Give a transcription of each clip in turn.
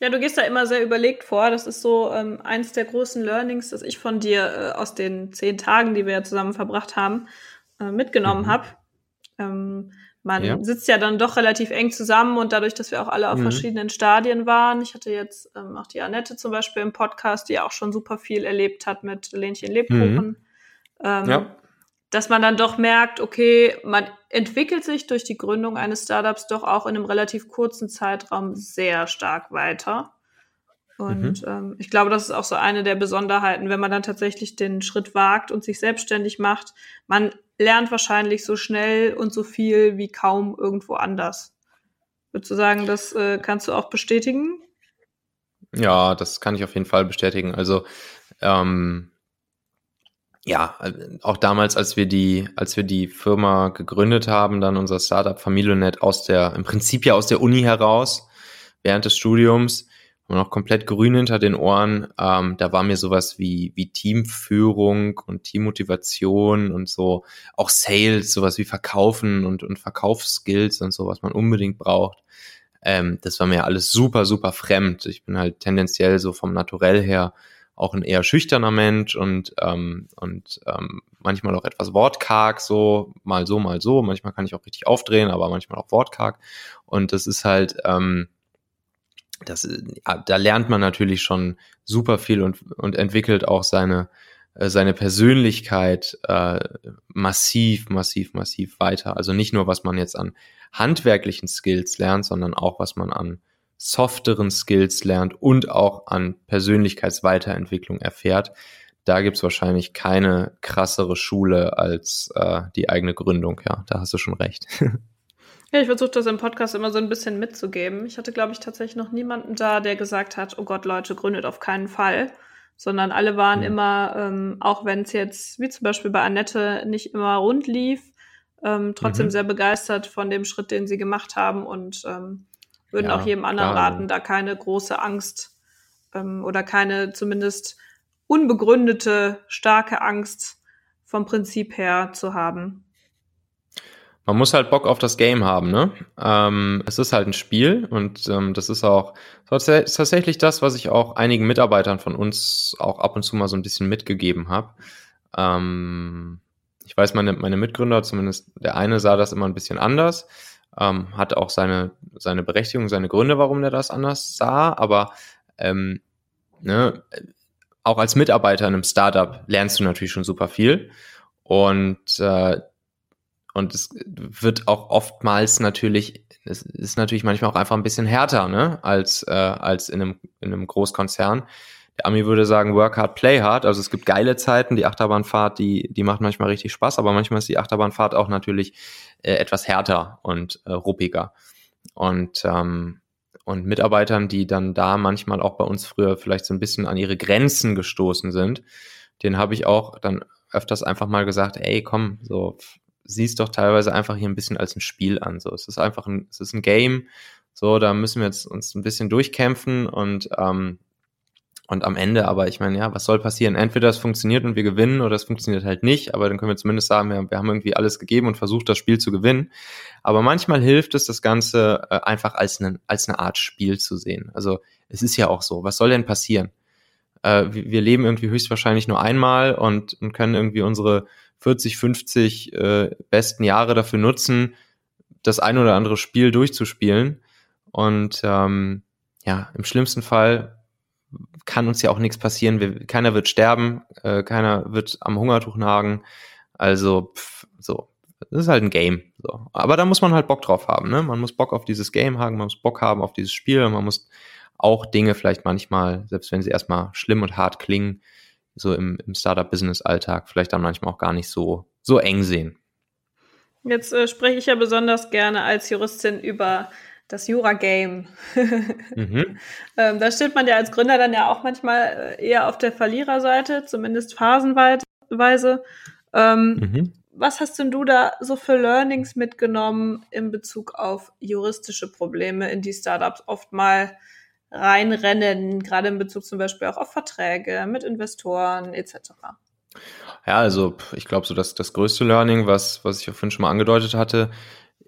Ja, du gehst da immer sehr überlegt vor. Das ist so ähm, eins der großen Learnings, das ich von dir äh, aus den zehn Tagen, die wir ja zusammen verbracht haben, äh, mitgenommen mhm. habe. Ähm, man ja. sitzt ja dann doch relativ eng zusammen und dadurch, dass wir auch alle auf mhm. verschiedenen Stadien waren. Ich hatte jetzt ähm, auch die Annette zum Beispiel im Podcast, die auch schon super viel erlebt hat mit Lähnchen Lebkuchen. Mhm. Ähm, ja. Dass man dann doch merkt, okay, man entwickelt sich durch die Gründung eines Startups doch auch in einem relativ kurzen Zeitraum sehr stark weiter. Und mhm. ähm, ich glaube, das ist auch so eine der Besonderheiten, wenn man dann tatsächlich den Schritt wagt und sich selbstständig macht. Man lernt wahrscheinlich so schnell und so viel wie kaum irgendwo anders. Würdest du sagen, das äh, kannst du auch bestätigen? Ja, das kann ich auf jeden Fall bestätigen. Also ähm, ja, auch damals, als wir die, als wir die Firma gegründet haben, dann unser Startup Familionet aus der, im Prinzip ja aus der Uni heraus, während des Studiums, und noch komplett grün hinter den Ohren. Ähm, da war mir sowas wie, wie Teamführung und Teammotivation und so, auch Sales, sowas wie Verkaufen und, und Verkaufsskills und so, was man unbedingt braucht. Ähm, das war mir alles super, super fremd. Ich bin halt tendenziell so vom Naturell her auch ein eher schüchterner Mensch und, ähm, und ähm, manchmal auch etwas wortkarg, so mal so, mal so. Manchmal kann ich auch richtig aufdrehen, aber manchmal auch wortkarg. Und das ist halt, ähm, das, da lernt man natürlich schon super viel und, und entwickelt auch seine, äh, seine Persönlichkeit äh, massiv, massiv, massiv weiter. Also nicht nur, was man jetzt an handwerklichen Skills lernt, sondern auch, was man an softeren Skills lernt und auch an Persönlichkeitsweiterentwicklung erfährt. Da gibt's wahrscheinlich keine krassere Schule als äh, die eigene Gründung. Ja, da hast du schon recht. Ja, ich versuche das im Podcast immer so ein bisschen mitzugeben. Ich hatte, glaube ich, tatsächlich noch niemanden da, der gesagt hat, oh Gott, Leute, gründet auf keinen Fall. Sondern alle waren mhm. immer, ähm, auch wenn es jetzt, wie zum Beispiel bei Annette, nicht immer rund lief, ähm, trotzdem mhm. sehr begeistert von dem Schritt, den sie gemacht haben und ähm, würden ja, auch jedem anderen klar. raten, da keine große Angst ähm, oder keine zumindest unbegründete, starke Angst vom Prinzip her zu haben. Man muss halt Bock auf das Game haben, ne? Ähm, es ist halt ein Spiel und ähm, das ist auch tatsächlich das, was ich auch einigen Mitarbeitern von uns auch ab und zu mal so ein bisschen mitgegeben habe. Ähm, ich weiß, meine, meine Mitgründer, zumindest der eine, sah das immer ein bisschen anders, ähm, hat auch seine, seine Berechtigung, seine Gründe, warum er das anders sah, aber ähm, ne, auch als Mitarbeiter in einem Startup lernst du natürlich schon super viel. Und äh, und es wird auch oftmals natürlich, es ist natürlich manchmal auch einfach ein bisschen härter, ne, als, äh, als in einem, in einem Großkonzern. Der Ami würde sagen, work hard, play hard. Also es gibt geile Zeiten, die Achterbahnfahrt, die, die macht manchmal richtig Spaß, aber manchmal ist die Achterbahnfahrt auch natürlich äh, etwas härter und äh, ruppiger. Und, ähm, und Mitarbeitern, die dann da manchmal auch bei uns früher vielleicht so ein bisschen an ihre Grenzen gestoßen sind, den habe ich auch dann öfters einfach mal gesagt, ey, komm, so siehst doch teilweise einfach hier ein bisschen als ein Spiel an. So, es ist einfach ein, es ist ein Game. So, da müssen wir jetzt uns ein bisschen durchkämpfen und ähm, und am Ende, aber ich meine, ja, was soll passieren? Entweder es funktioniert und wir gewinnen oder es funktioniert halt nicht, aber dann können wir zumindest sagen, wir, wir haben irgendwie alles gegeben und versucht, das Spiel zu gewinnen. Aber manchmal hilft es, das Ganze äh, einfach als eine, als eine Art Spiel zu sehen. Also es ist ja auch so, was soll denn passieren? Äh, wir leben irgendwie höchstwahrscheinlich nur einmal und, und können irgendwie unsere 40, 50 äh, besten Jahre dafür nutzen, das ein oder andere Spiel durchzuspielen. Und ähm, ja, im schlimmsten Fall kann uns ja auch nichts passieren. Wir, keiner wird sterben, äh, keiner wird am Hungertuch nagen. Also pff, so, das ist halt ein Game. So. Aber da muss man halt Bock drauf haben. Ne? Man muss Bock auf dieses Game haben, man muss Bock haben auf dieses Spiel, man muss auch Dinge vielleicht manchmal, selbst wenn sie erstmal schlimm und hart klingen, so im, im Startup-Business-Alltag vielleicht dann manchmal auch gar nicht so, so eng sehen. Jetzt äh, spreche ich ja besonders gerne als Juristin über das Jura-Game. mhm. ähm, da steht man ja als Gründer dann ja auch manchmal äh, eher auf der Verliererseite, zumindest phasenweise. Ähm, mhm. Was hast denn du da so für Learnings mitgenommen in Bezug auf juristische Probleme, in die Startups oft mal reinrennen, gerade in Bezug zum Beispiel auch auf Verträge mit Investoren etc. Ja, also ich glaube, so dass das größte Learning, was, was ich auch vorhin schon mal angedeutet hatte,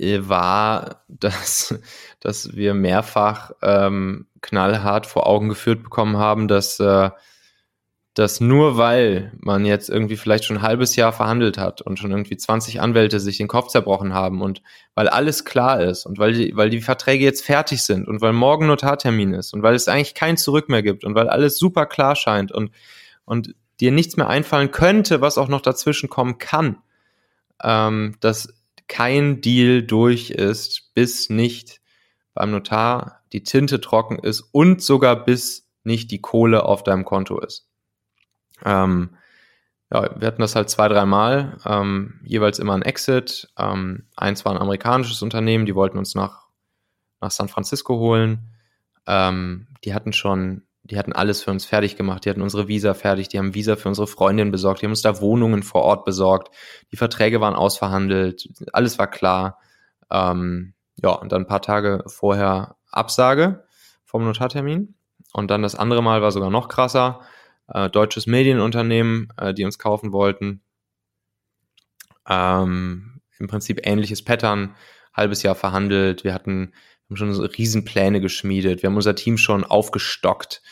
war, dass, dass wir mehrfach ähm, knallhart vor Augen geführt bekommen haben, dass, äh, dass nur weil man jetzt irgendwie vielleicht schon ein halbes Jahr verhandelt hat und schon irgendwie 20 Anwälte sich den Kopf zerbrochen haben und weil alles klar ist und weil die, weil die Verträge jetzt fertig sind und weil morgen Notartermin ist und weil es eigentlich kein Zurück mehr gibt und weil alles super klar scheint und, und dir nichts mehr einfallen könnte, was auch noch dazwischen kommen kann, ähm, dass kein Deal durch ist, bis nicht beim Notar die Tinte trocken ist und sogar bis nicht die Kohle auf deinem Konto ist. Ähm, ja, wir hatten das halt zwei, dreimal, ähm, jeweils immer ein Exit. Ähm, eins war ein amerikanisches Unternehmen, die wollten uns nach, nach San Francisco holen. Ähm, die hatten schon die hatten alles für uns fertig gemacht. Die hatten unsere Visa fertig, die haben Visa für unsere Freundin besorgt, die haben uns da Wohnungen vor Ort besorgt. Die Verträge waren ausverhandelt, alles war klar. Ähm, ja, und dann ein paar Tage vorher Absage vom Notartermin. Und dann das andere Mal war sogar noch krasser. Äh, deutsches Medienunternehmen, äh, die uns kaufen wollten. Ähm, Im Prinzip ähnliches Pattern, halbes Jahr verhandelt. Wir hatten haben schon so Riesenpläne geschmiedet. Wir haben unser Team schon aufgestockt.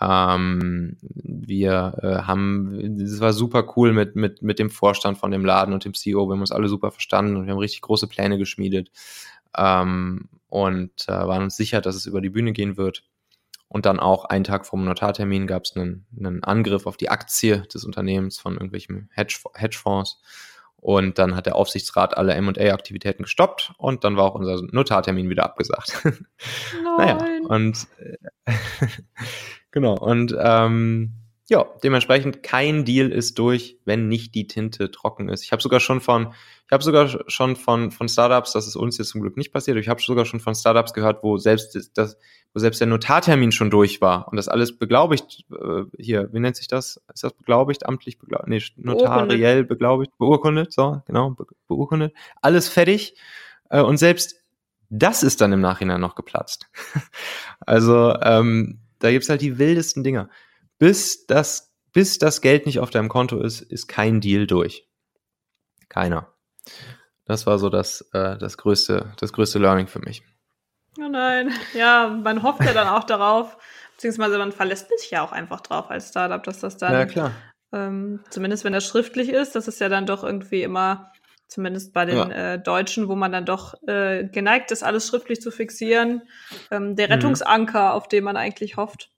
Ähm, wir äh, haben, es war super cool mit, mit, mit dem Vorstand von dem Laden und dem CEO. Wir haben uns alle super verstanden und wir haben richtig große Pläne geschmiedet. Ähm, und äh, waren uns sicher, dass es über die Bühne gehen wird. Und dann auch einen Tag vor dem Notartermin gab es einen, einen Angriff auf die Aktie des Unternehmens von irgendwelchen Hedge, Hedgefonds. Und dann hat der Aufsichtsrat alle M&A-Aktivitäten gestoppt und dann war auch unser Notartermin wieder abgesagt. Nein. naja, und äh, genau, und ähm, ja, dementsprechend kein Deal ist durch, wenn nicht die Tinte trocken ist. Ich habe sogar schon von, ich habe sogar schon von von Startups, das ist uns jetzt zum Glück nicht passiert, ich habe sogar schon von Startups gehört, wo selbst das, wo selbst der Notartermin schon durch war und das alles beglaubigt äh, hier, wie nennt sich das? Ist das beglaubigt, amtlich beglaubigt, nee, notariell beglaubigt, beurkundet, so genau, be beurkundet, alles fertig äh, und selbst das ist dann im Nachhinein noch geplatzt. also ähm, da gibt's halt die wildesten Dinger bis das, bis das Geld nicht auf deinem Konto ist, ist kein Deal durch. Keiner. Das war so das, äh, das, größte, das größte Learning für mich. Oh nein, ja, man hofft ja dann auch darauf, beziehungsweise man verlässt sich ja auch einfach drauf als Startup, dass das dann, ja, klar. Ähm, zumindest wenn das schriftlich ist, das ist ja dann doch irgendwie immer, zumindest bei den ja. äh, Deutschen, wo man dann doch äh, geneigt ist, alles schriftlich zu fixieren, ähm, der. Rettungsanker, mhm. auf den man eigentlich hofft.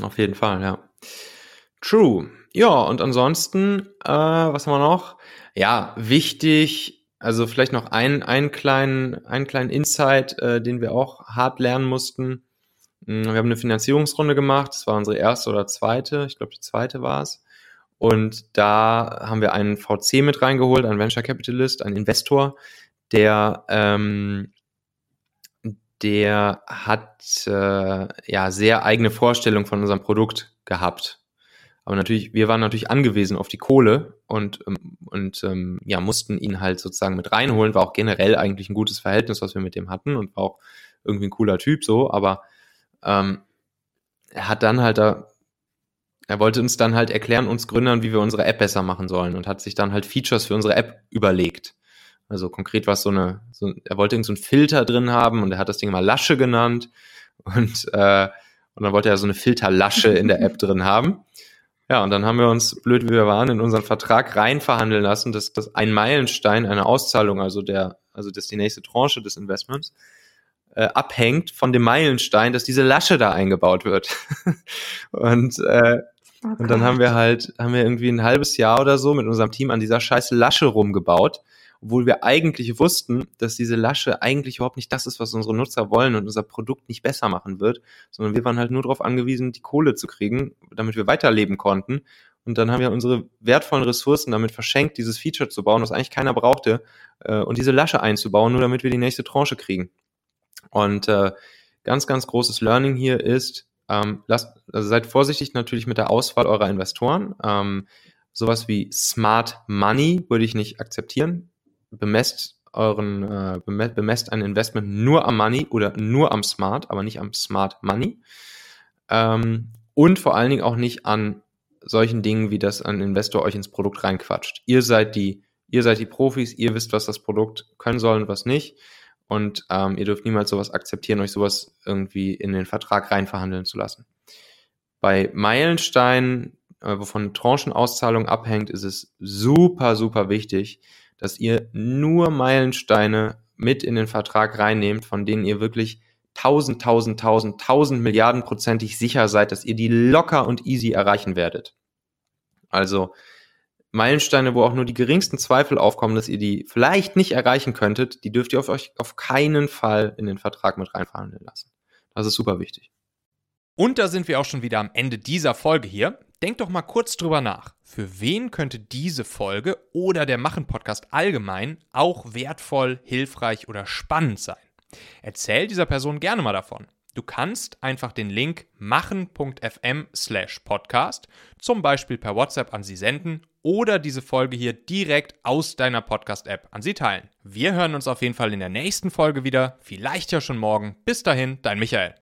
Auf jeden Fall, ja. True. Ja, und ansonsten, äh, was haben wir noch? Ja, wichtig, also vielleicht noch ein, einen kleinen, einen kleinen Insight, äh, den wir auch hart lernen mussten. Hm, wir haben eine Finanzierungsrunde gemacht, das war unsere erste oder zweite, ich glaube die zweite war es. Und da haben wir einen VC mit reingeholt, einen Venture Capitalist, einen Investor, der ähm, der hat äh, ja sehr eigene Vorstellungen von unserem Produkt gehabt. Aber natürlich, wir waren natürlich angewiesen auf die Kohle und, ähm, und ähm, ja, mussten ihn halt sozusagen mit reinholen. War auch generell eigentlich ein gutes Verhältnis, was wir mit dem hatten und war auch irgendwie ein cooler Typ so, aber ähm, er hat dann halt da, er wollte uns dann halt erklären, uns Gründern, wie wir unsere App besser machen sollen und hat sich dann halt Features für unsere App überlegt. Also konkret war es so eine, so, er wollte irgend so einen Filter drin haben und er hat das Ding mal Lasche genannt und, äh, und dann wollte er so eine Filterlasche in der App drin haben. Ja, und dann haben wir uns, blöd wie wir waren, in unseren Vertrag rein verhandeln lassen, dass das ein Meilenstein eine Auszahlung, also der, also das die nächste Tranche des Investments, äh, abhängt von dem Meilenstein, dass diese Lasche da eingebaut wird. und, äh, oh und dann haben wir halt, haben wir irgendwie ein halbes Jahr oder so mit unserem Team an dieser scheiß Lasche rumgebaut obwohl wir eigentlich wussten, dass diese Lasche eigentlich überhaupt nicht das ist, was unsere Nutzer wollen und unser Produkt nicht besser machen wird, sondern wir waren halt nur darauf angewiesen, die Kohle zu kriegen, damit wir weiterleben konnten. Und dann haben wir unsere wertvollen Ressourcen damit verschenkt, dieses Feature zu bauen, was eigentlich keiner brauchte, äh, und diese Lasche einzubauen, nur damit wir die nächste Tranche kriegen. Und äh, ganz, ganz großes Learning hier ist, ähm, lasst, also seid vorsichtig natürlich mit der Auswahl eurer Investoren. Ähm, sowas wie Smart Money würde ich nicht akzeptieren bemesst euren, äh, bemesst ein Investment nur am Money oder nur am Smart, aber nicht am Smart Money. Ähm, und vor allen Dingen auch nicht an solchen Dingen, wie das ein Investor euch ins Produkt reinquatscht. Ihr seid die, Ihr seid die Profis, ihr wisst, was das Produkt können soll und was nicht. Und ähm, ihr dürft niemals sowas akzeptieren, euch sowas irgendwie in den Vertrag reinverhandeln zu lassen. Bei Meilensteinen, äh, wovon Tranchenauszahlung abhängt, ist es super, super wichtig, dass ihr nur Meilensteine mit in den Vertrag reinnehmt, von denen ihr wirklich tausend, tausend, tausend, tausend Milliarden prozentig sicher seid, dass ihr die locker und easy erreichen werdet. Also Meilensteine, wo auch nur die geringsten Zweifel aufkommen, dass ihr die vielleicht nicht erreichen könntet, die dürft ihr auf euch auf keinen Fall in den Vertrag mit reinverhandeln lassen. Das ist super wichtig. Und da sind wir auch schon wieder am Ende dieser Folge hier. Denkt doch mal kurz drüber nach. Für wen könnte diese Folge oder der Machen-Podcast allgemein auch wertvoll, hilfreich oder spannend sein? Erzähl dieser Person gerne mal davon. Du kannst einfach den Link machen.fm slash podcast zum Beispiel per WhatsApp an sie senden oder diese Folge hier direkt aus deiner Podcast-App an sie teilen. Wir hören uns auf jeden Fall in der nächsten Folge wieder, vielleicht ja schon morgen. Bis dahin, dein Michael.